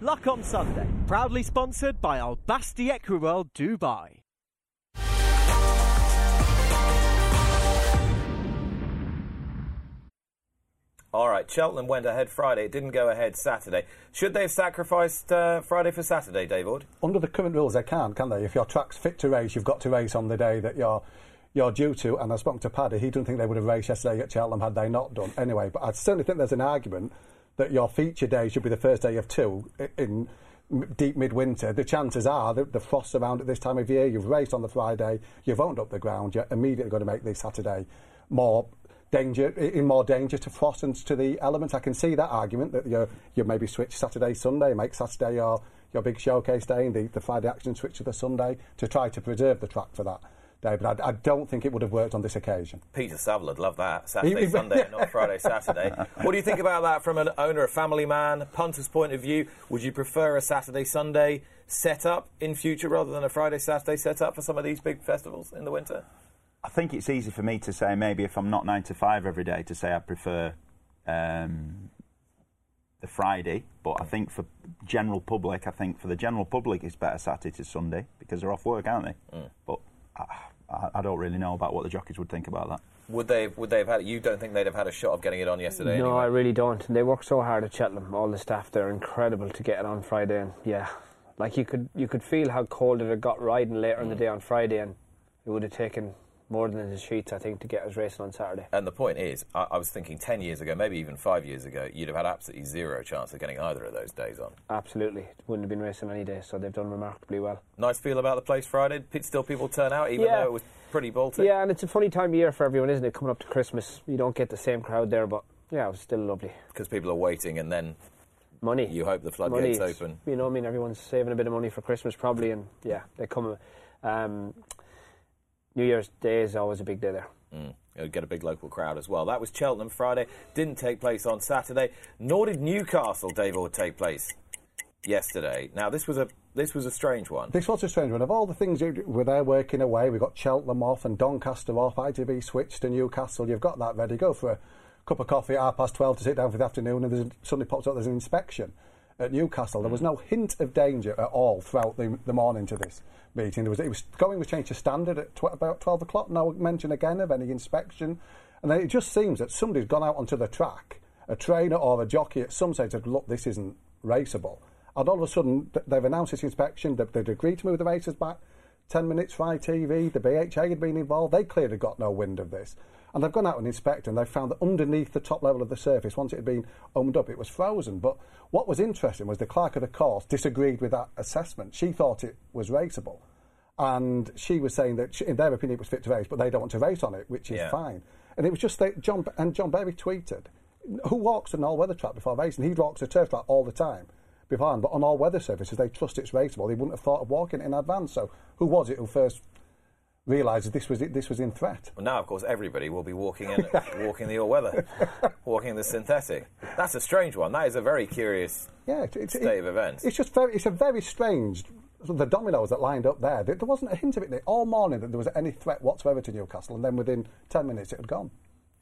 Luck on Sunday, proudly sponsored by Al Basti Equiworld Dubai. All right, Cheltenham went ahead Friday. It didn't go ahead Saturday. Should they have sacrificed uh, Friday for Saturday, Dave Wood? Under the current rules, they can't, can they? If your track's fit to race, you've got to race on the day that you're you're due to. And I spoke to Paddy; he didn't think they would have raced yesterday at Cheltenham had they not done. Anyway, but I certainly think there's an argument that your feature day should be the first day of two in deep midwinter. The chances are that the frost around at this time of year. You've raced on the Friday, you've owned up the ground. You're immediately going to make the Saturday more danger in more danger to frost and to the elements. I can see that argument that you you maybe switch Saturday Sunday, make Saturday your your big showcase day, and the, the Friday action switch to the Sunday to try to preserve the track for that. Day, but I, I don't think it would have worked on this occasion. Peter Savill would love that. Saturday, Sunday, not Friday, Saturday. What do you think about that from an owner, a family man, punter's point of view? Would you prefer a Saturday, Sunday setup in future rather than a Friday, Saturday setup for some of these big festivals in the winter? I think it's easy for me to say maybe if I'm not nine to five every day to say I prefer um, the Friday, but I think for general public, I think for the general public it's better Saturday to Sunday because they're off work, aren't they? Mm. But I, I, don't really know about what the jockeys would think about that. Would they? Would they have had? You don't think they'd have had a shot of getting it on yesterday? No, anyway? I really don't. They work so hard at Cheltenham. All the staff there, incredible to get it on Friday. And yeah, like you could you could feel how cold it had got riding later mm. in the mm. day on Friday, and it would have taken more than the sheets, I think, to get us racing on Saturday. And the point is, I, I, was thinking 10 years ago, maybe even five years ago, you'd have had absolutely zero chance of getting either of those days on. Absolutely. It wouldn't have been racing any day, so they've done remarkably well. Nice feel about the place Friday? Still people turn out, even yeah. though it was pretty Baltic? Yeah, and it's a funny time of year for everyone, isn't it? Coming up to Christmas, you don't get the same crowd there, but yeah, it was still lovely. Because people are waiting and then money. You hope the floodgates open. You know, I mean, everyone's saving a bit of money for Christmas probably, and yeah, they come. Um, New Year's Day is always a big day there. Mm. It'll get a big local crowd as well. That was Cheltenham Friday. Didn't take place on Saturday. Nor did Newcastle, Dave, would take place yesterday. Now this was a this was a strange one. This was a strange one. Of all the things you were there working away, we got Cheltenham off and Doncaster off. ITV switched to Newcastle. You've got that ready. Go for a cup of coffee at half past twelve to sit down for the afternoon, and there's suddenly pops up there's an inspection at Newcastle. There was mm. no hint of danger at all throughout the, the morning to this meeting. There was, it was going to change to standard at tw- about 12 o'clock. No mention again of any inspection. And then it just seems that somebody's gone out onto the track, a trainer or a jockey at some stage said, look, this isn't raceable. And all of a sudden, they've announced this inspection, they'd agreed to move the races back 10 minutes for ITV, the BHA had been involved. They clearly got no wind of this. And they've gone out and inspected and they've found that underneath the top level of the surface, once it had been opened up, it was frozen. But what was interesting was the clerk of the course disagreed with that assessment. She thought it was raceable. And she was saying that, she, in their opinion, it was fit to race, but they don't want to race on it, which is yeah. fine. And it was just that John, and John Berry tweeted, who walks an all weather track before racing? He walks a turf track all the time beforehand, but on all weather surfaces, they trust it's raceable. They wouldn't have thought of walking in advance. So, who was it who first realised this was this was in threat. Well, now, of course, everybody will be walking in, walking the all weather, walking the synthetic. That's a strange one. That is a very curious yeah, it, it, state it, of events. It's just very, it's a very strange. The dominoes that lined up there, there wasn't a hint of it all morning that there was any threat whatsoever to Newcastle, and then within ten minutes it had gone.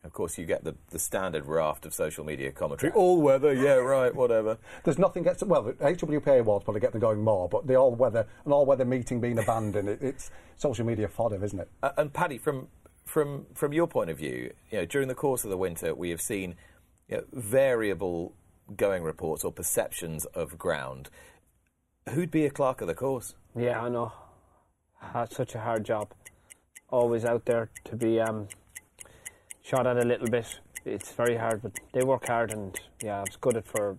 Of course, you get the, the standard raft of social media commentary. All weather, yeah, right, whatever. There's nothing gets well. The HWPA awards probably get them going more, but the all weather an all weather meeting being abandoned, it, it's social media fodder, isn't it? Uh, and Paddy, from from from your point of view, you know, during the course of the winter, we have seen you know, variable going reports or perceptions of ground. Who'd be a clerk of the course? Yeah, I know. That's such a hard job. Always out there to be. Um, shot at a little bit. It's very hard, but they work hard, and yeah, it's good for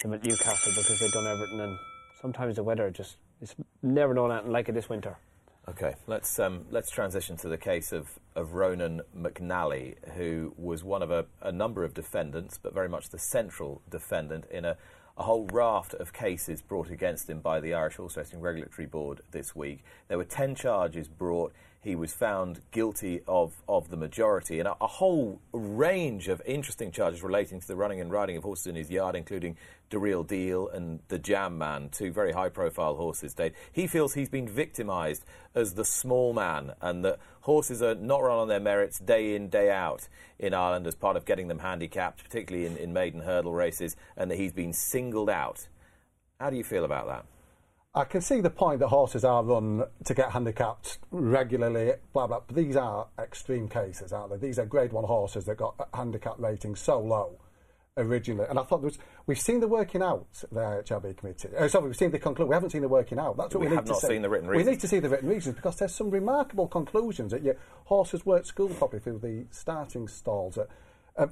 them at Newcastle because they've done everything. And sometimes the weather just it's never known anything like it this winter. Okay, let's um, let's transition to the case of, of Ronan McNally, who was one of a, a number of defendants, but very much the central defendant in a, a whole raft of cases brought against him by the Irish Horse Racing Regulatory Board this week. There were 10 charges brought he was found guilty of, of the majority, and a, a, whole range of interesting charges relating to the running and riding of horses in his yard, including the Dreal Deal and the Jam Man, two very high profile horses. Dave. He feels he's been victimised as the small man, and that horses are not run on their merits day in, day out in Ireland as part of getting them handicapped, particularly in, in maiden hurdle races, and that he's been singled out How do you feel about that? I can see the point that horses are run to get handicapped regularly, blah, blah. But these are extreme cases, aren't they? These are grade one horses that got handicap ratings so low originally. And I thought there was, we've seen the working out, the IHRB committee. Uh, sorry, we've seen the conclusion. We haven't seen the working out. That's what We we, need have to not see. seen the written We need to see the written reasons because there's some remarkable conclusions that your horses weren't schooled properly through the starting stalls. Uh,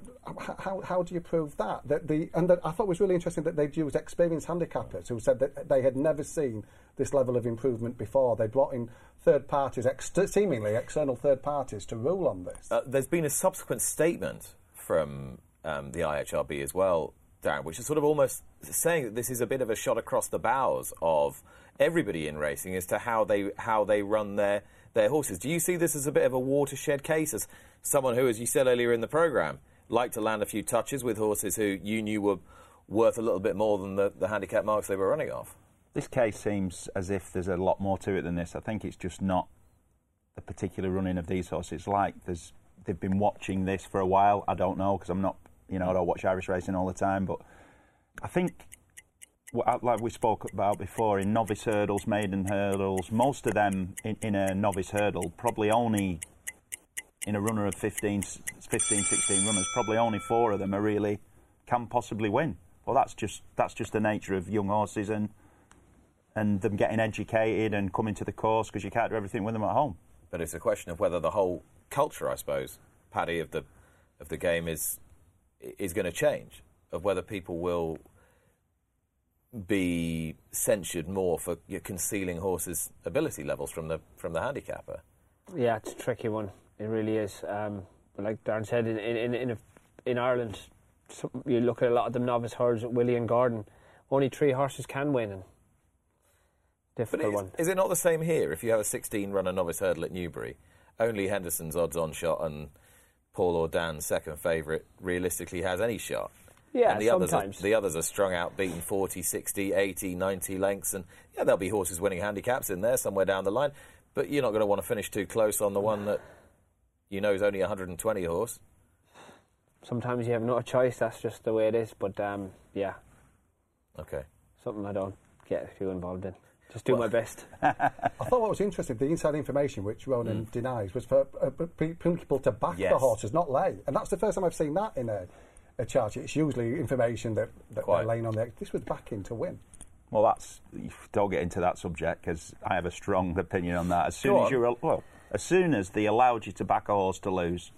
how, how do you prove that? that the, and I thought it was really interesting that they'd used experienced handicappers who said that they had never seen this level of improvement before. They brought in third parties, seemingly external third parties, to rule on this. Uh, there's been a subsequent statement from um, the IHRB as well, Darren, which is sort of almost saying that this is a bit of a shot across the bows of everybody in racing as to how they how they run their their horses. Do you see this as a bit of a watershed case? As someone who, as you said earlier in the programme, liked to land a few touches with horses who you knew were worth a little bit more than the, the handicap marks they were running off. This case seems as if there's a lot more to it than this. I think it's just not the particular running of these horses. Like there's they've been watching this for a while. I don't know because I'm not, you know, I don't watch Irish racing all the time. But I think, like we spoke about before, in novice hurdles, maiden hurdles, most of them in, in a novice hurdle, probably only in a runner of 15, 15, 16 runners, probably only four of them are really can possibly win. Well, that's just that's just the nature of young horses and and them getting educated and coming to the course because you can't do everything with them at home. But it's a question of whether the whole culture, I suppose, Paddy, of the of the game is is going to change. Of whether people will be censured more for you concealing horses' ability levels from the from the handicapper. Yeah, it's a tricky one. It really is. Um, but like Darren said, in in in, a, in Ireland, some, you look at a lot of them novice herds, Willie and Gordon. Only three horses can win. And difficult is, one. is it not the same here? If you have a 16 runner novice hurdle at Newbury, only Henderson's odds on shot and Paul or Dan's second favourite realistically has any shot. Yeah, and the others, are, sometimes. the others are strung out, beaten 40, 60, 80, 90 lengths. And yeah, there'll be horses winning handicaps in there somewhere down the line. But you're not going to want to finish too close on the one that you know is only 120 horse. Sometimes you have not a choice. That's just the way it is. But um, yeah, Okay. something I don't get too involved in. Just do my best. I thought what was interesting, the inside information which Ronan denies, was for uh, p- people to back Mm. Yes. the horses, not lay. And that's the first time I've seen that in a, a charge. It's usually information that, that Quite. they're laying on there. This was backing to win. Well, that's don't get into that subject because I have a strong opinion on that. As soon Go as on. you're well, as soon as they allowed you to back a horse to lose,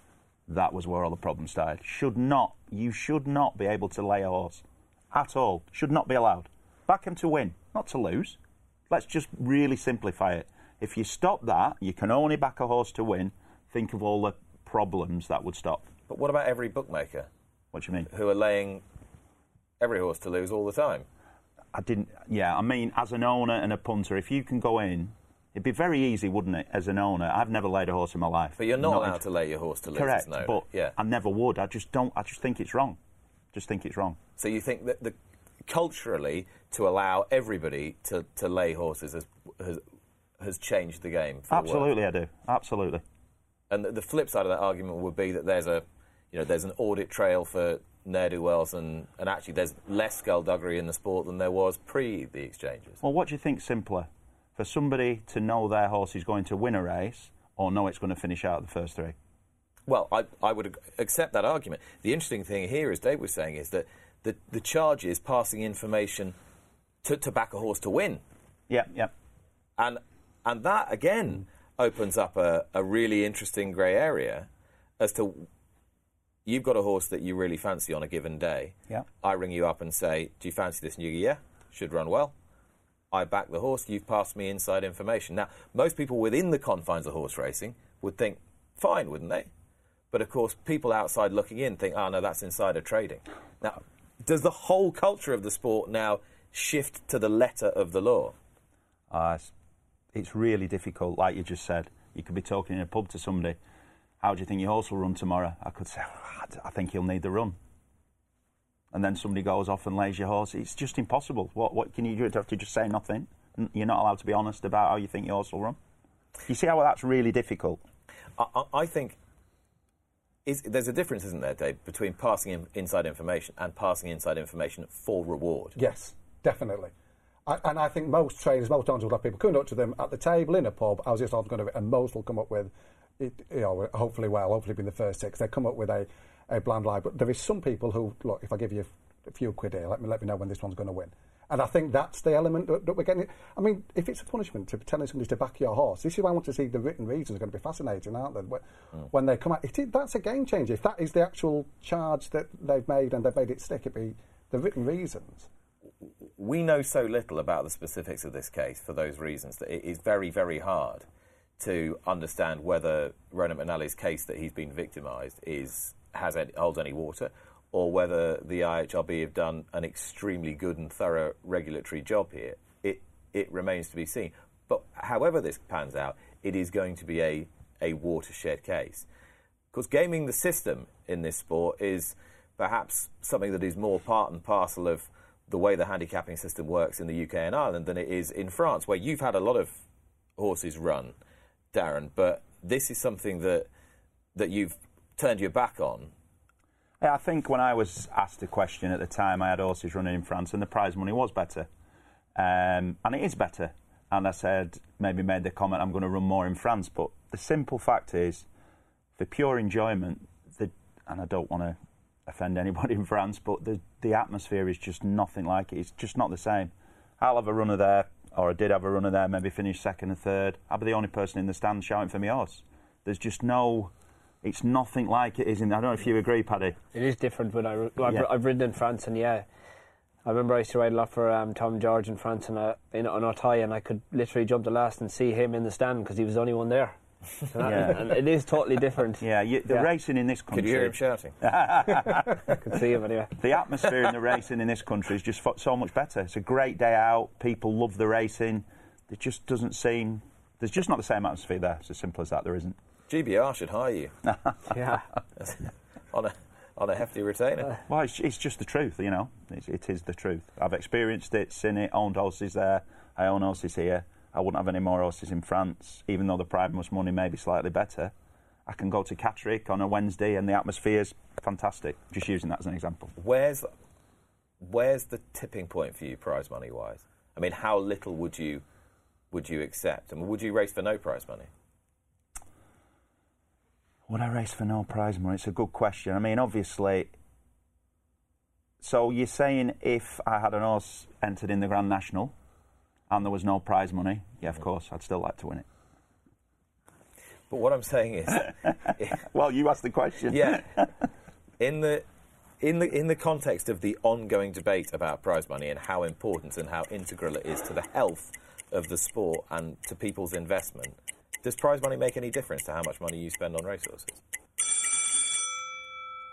that was where all the problems started. Should not you should not be able to lay a horse at all. Should not be allowed. Back him to win, not to lose. Let's just really simplify it. If you stop that, you can only back a horse to win. Think of all the problems that would stop. But what about every bookmaker What do you mean? who are laying every horse to lose all the time? I didn't. Yeah, I mean, as an owner and a punter, if you can go in, it'd be very easy, wouldn't it? As an owner, I've never laid a horse in my life. But you're not, in- allowed to lay your horse to lose. Correct, no. but yeah. I never would. I just don't. I just think it's wrong. Just think it's wrong. So you think that the culturally to allow everybody to, to lay horses has, has has changed the game? For the? Absolutely, I do. Absolutely. And the, the flip side of that argument would be that there's a you know there's an audit trail for ne'er do wells and, and actually there's less skullduggery in the sport than there was pre the exchanges. Well, what do you think simpler? For somebody to know their horse is going to win a race or know it's going to finish out the first three? Well, I, I would accept that argument. The interesting thing here, as Dave was saying, is that the, the charge is passing information to, to back a horse to win. Yeah, yeah. And, and that, again, opens up a, a really interesting grey area as to you've got a horse that you really fancy on a given day. Yeah. I ring you up and say, Do you fancy this? new year? should run well. I back the horse, you've passed me inside information. Now, most people within the confines of horse racing would think, fine, wouldn't they? But of course, people outside looking in think, oh no, that's insider trading. Now, does the whole culture of the sport now shift to the letter of the law? Uh, it's, really difficult, like you just said. You could be talking in a pub to somebody. How do you think your horse will run tomorrow? I could say, "Oh, I d- I think he'll need the run. And then somebody goes off and lays your horse. It's just impossible. What, what can you do? Do you have to just say nothing? You're not allowed to be honest about how you think your horse will run. You see how that's really difficult? I, I, I think is, there's a difference, isn't there, Dave, between passing in, inside information and passing inside information for reward. Yes, definitely. I, and I think most trainers, most owners will have people coming up to them at the table in a pub. How's this all going to be? And most will come up with, it, you know, hopefully well, hopefully being the first six. They come up with a, a bland lie. But there is some people who look. If I give you a few quid here, let me let me know when this one's going to win. And I think that's the element that, that we're getting. I mean, if it's a punishment to telling somebody to back your horse, this is why I want to see the written reasons. Are going to be fascinating, aren't they? When, mm. when they come out, it, is- that's a game changer. If that is the actual charge that they've made and they've made it stick, it be the written reasons. we know so little about the specifics of this case for those reasons that it is very, very hard to understand whether Ronan McNally's case that he's been victimised is has any, holds any water, or whether the IHRB have done an extremely good and thorough regulatory job here. It it remains to be seen. But however this pans out, it is going to be a a watershed case. Because gaming the system in this sport is perhaps something that is more part and parcel of the way the handicapping system works in the UK and Ireland than it is in France, where you've had a lot of horses run, Darren. But this is something that that you've turned your back on. I think when I was asked the question at the time, I had horses running in France, and the prize money was better, um, and it is better. And I said, maybe made the comment, I'm going to run more in France. But the simple fact is, for pure enjoyment, the, and I don't want to offend anybody in France, but the the atmosphere is just nothing like it. It's just not the same. I'll have a runner there, or I did have a runner there, maybe finish second or third. I'll be the only person in the stand shouting for me horse. There's just no. It's nothing like it is in. I don't know if you agree, Paddy. It is different when I. ri- I've, Yeah. I've ridden in France, and yeah, I remember I used to ride a lot for um, Tom George in France, and uh, in on Auteuil, and I could literally jump the last and see him in the stand because he was the only one there. So that- Yeah. and it is totally different. Yeah, you, the Yeah. racing in this country. Could you hear him shouting? I could see him anyway. the atmosphere in the racing in this country is just fo- so much better. It's a great day out. People love the racing. It just doesn't seem. There's just not the same atmosphere there. It's as simple as that. There isn't. GBR should hire you Yeah, on a on a hefty retainer. Uh, well, it's, it's just the truth, you know. It's, it is the truth. I've experienced it, seen it, owned horses there. I own horses here. I wouldn't have any more horses in France, even though the prize money may be slightly better. I can go to Catterick on a Wednesday and the atmosphere's fantastic. Just using that as an example. Where's where's the tipping point for you, prize money wise? I mean, how little would you would you accept? I mean, would you race for no prize money? Would I race for no prize money? It's a good question. I mean, obviously. So you're saying if I had an horse entered in the Grand National and there was no prize money, yeah, of course, I'd still like to win it. But what I'm saying is, Well, you asked the question. yeah, in the in the in the context of the ongoing debate about prize money and how important and how integral it is to the health of the sport and to people's investment, does prize money make any difference to how much money you spend on racehorses?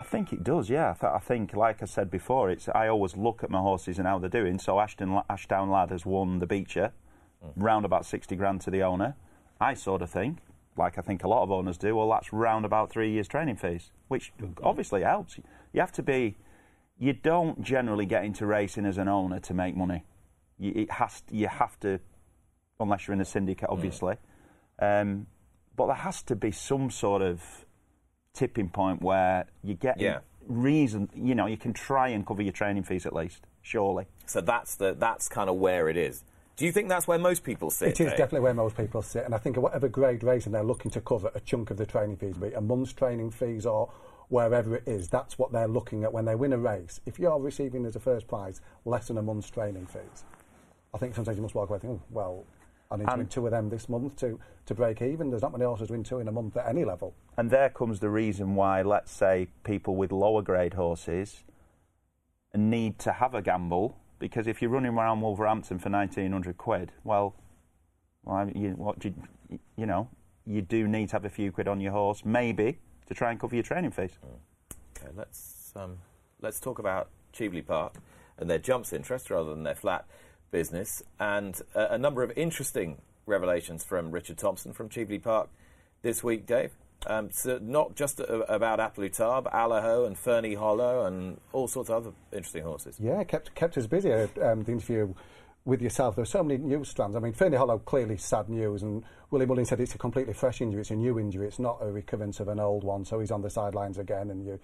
I think it does, yeah. I, th- I think, like I said before, it's I always look at my horses and how they're doing. So Ashton, Ashtown Lad has won the Becher, hmm. round about 60 grand to the owner. I sort of think, like I think a lot of owners do, well, that's round about three years training fees, which obviously helps. You have to be, you don't generally get into racing as an owner to make money. You, it has, you have to, unless you're in a syndicate, hmm. obviously. Um, but there has to be some sort of tipping point where you get Yeah. reason. You know, you can try and cover your training fees at least. Surely. So that's the that's kind of where it is. Do you think that's where most people sit? It is Dave? definitely where most people sit, and I think at whatever grade racing they're looking to cover a chunk of the training fees, be it a month's training fees or wherever it is, that's what they're looking at when they win a race. If you're receiving as a first prize less than a month's training fees, I think sometimes you must walk away thinking, oh, well, I need to And- win two of them this month to, to break even. There's not many horses win two in a month at any level. And there comes the reason why, let's say, people with lower grade horses need to have a gamble because if you're running around Wolverhampton for 1900 quid, well, well you, what do you, you know, you do need to have a few quid on your horse, maybe, to try and cover your training fees. Okay, let's um, let's talk about Cheveley Park and their jumps interest rather than their flat business, and uh, a number of interesting revelations from Richard Thompson from Cheveley Park this week, Dave. Um, so not just a- about A Plus Tard, but Allaho and Ferny Hollow and all sorts of other interesting horses. Yeah, kept kept us busy. uh, Um, the interview with yourself. There were so many news strands. I mean, Ferny Hollow clearly sad news, and Willie Mullin said it's a completely fresh injury. It's a new injury. It's not a recurrence of an old one. So he's on the sidelines again, and you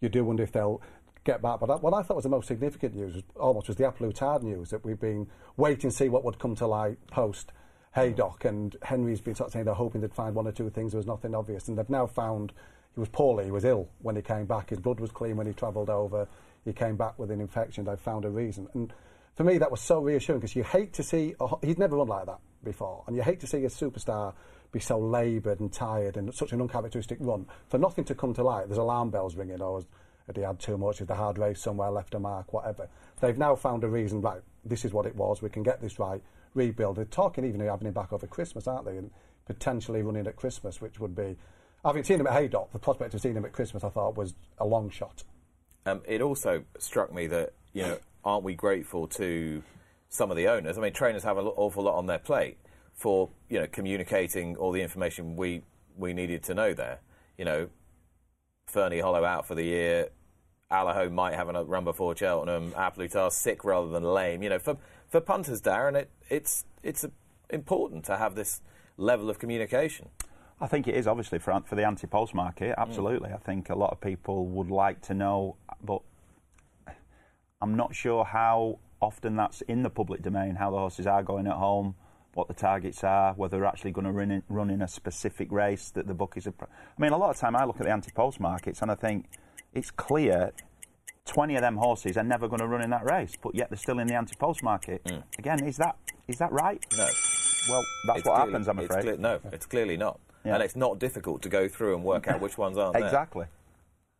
you do wonder if they'll get back. But what I thought was the most significant news was, almost was the A Plus Tard news that we've been waiting to see what would come to light post Haydock. And Henry's been sort of saying they're hoping they'd find one or two things. There was nothing obvious. And they've now found he was poorly, he was ill when he came back. His blood was clean when he travelled over. He came back with an infection. They found a reason. And for me, that was so reassuring because you hate to see, a he'd never run like that before. And you hate to see a superstar be so laboured and tired and such an uncharacteristic run for nothing to come to light. There's alarm bells ringing or had he had too much, had the hard race somewhere left a mark, whatever. They've now found a reason, right, this is what it was, we can get this right, rebuild. They're talking even having him back over Christmas, aren't they? And potentially running at Christmas, which would be, having seen him at Haydock, the prospect of seeing him at Christmas I thought was a long shot. Um, it also struck me that you know, aren't we grateful to some of the owners? I mean, trainers have an awful lot on their plate for you know communicating all the information we we needed to know there. You know, Ferny Hollow out for the year. Allaho might have a run before Cheltenham. A Plus Tard sick rather than lame. You know, for for punters, Darren, it, it's it's important to have this level of communication. I think it is obviously for for the anti-post market. Mm. Absolutely, I think a lot of people would like to know, but I'm not sure how often that's in the public domain. How the horses are going at home, what the targets are, whether they're actually going to run in, run in a specific race that the bookies are. pr- I mean, a lot of time I look at the anti-post markets and I think it's clear. 20 of them horses are never going to run in that race, but yet they're still in the anti-post market. Again, is that is that right? No, Well, that's It's what clearly- happens, I'm it's afraid. clear- no, it's clearly not, Yeah. and it's not difficult to go through and work out which ones aren't there. Exactly.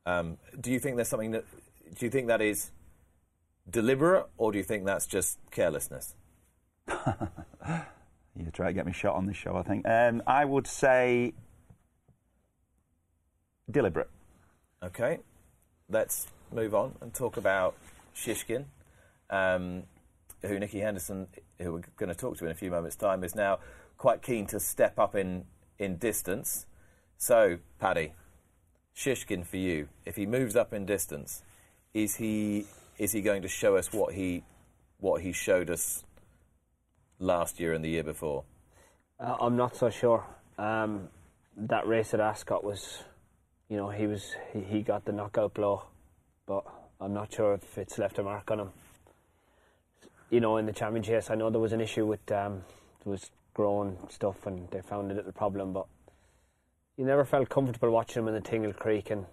Um, do you think there's something that? Do you think that is deliberate, or do you think that's just carelessness? You try to get me shot on this show, I think. Um, I would say deliberate. Okay, let's move on and talk about Shishkin, um, who Nicky Henderson, who we're going to talk to in a few moments' time, is now quite keen to step up in, in distance. So, Paddy, Shishkin for you, if he moves up in distance, is he is he going to show us what he what he showed us last year and the year before? Uh, I'm not so sure. Um, that race at Ascot was, you know, he was he, he got the knockout blow, but I'm not sure if it's left a mark on him. You know, in the championships, I know there was an issue with um, there was growing stuff, and they found a little problem, but you never felt comfortable watching him in the Tingle Creek. And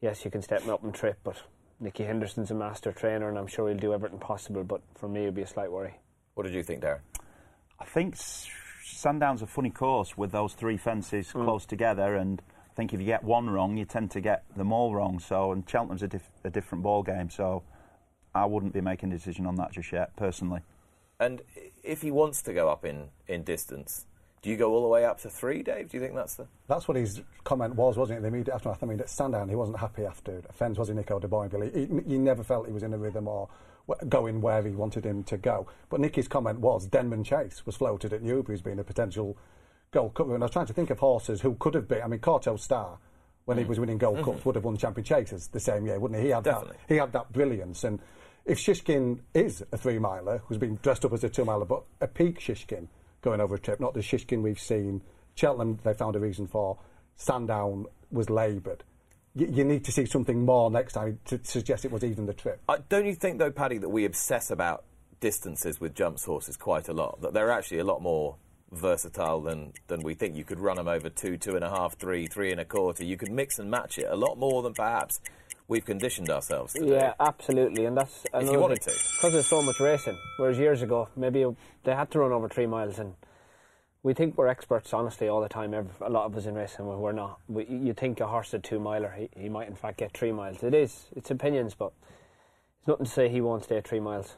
yes, you can step him up and trip, but Nicky Henderson's a master trainer, and I'm sure he'll do everything possible. But for me, it'd be a slight worry. What did you think, Darren? I think S- Sandown's a funny course with those three fences close together, and I think if you get one wrong, you tend to get them all wrong. So, and Cheltenham's a, diff- a different ball game, so I wouldn't be making a decision on that just yet, personally. And if he wants to go up in, in distance, do you go all the way up to three, Dave? Do you think that's the. That's what his comment was, wasn't it? The immediate aftermath. I mean, at Sandown, he wasn't happy after Fens, was he, Nico de Boinville? He, he, he never felt he was in a rhythm or going where he wanted him to go. But Nicky's comment was Denman Chase was floated at Newbury as being a potential Gold Cup. And I was trying to think of horses who could have been. I mean, Kauto Star, when he was winning Gold Cups, would have won Champion Chasers the same year, wouldn't he? He had Definitely. that. He had that brilliance. And if Shishkin is a three miler, who's been dressed up as a two miler, but a peak Shishkin going over a trip, not the Shishkin we've seen. Cheltenham, they found a reason for. Sandown was laboured. You, you need to see something more next time to suggest it was even the trip. Uh, don't you think, though, Paddy, that we obsess about distances with jumps horses quite a lot? That they're actually a lot more versatile than, than we think. You could run them over two, two and a half, three, three and a quarter. You could mix and match it a lot more than perhaps we've conditioned ourselves to do. Yeah, absolutely, and that's If you wanted to. because there's so much racing. Whereas years ago, maybe they had to run over three miles, and we think we're experts, honestly, all the time. Every, a lot of us in racing, we're not. We, you think a horse a two miler, he, he might in fact get three miles. It is, it's opinions, but it's nothing to say he won't stay at three miles.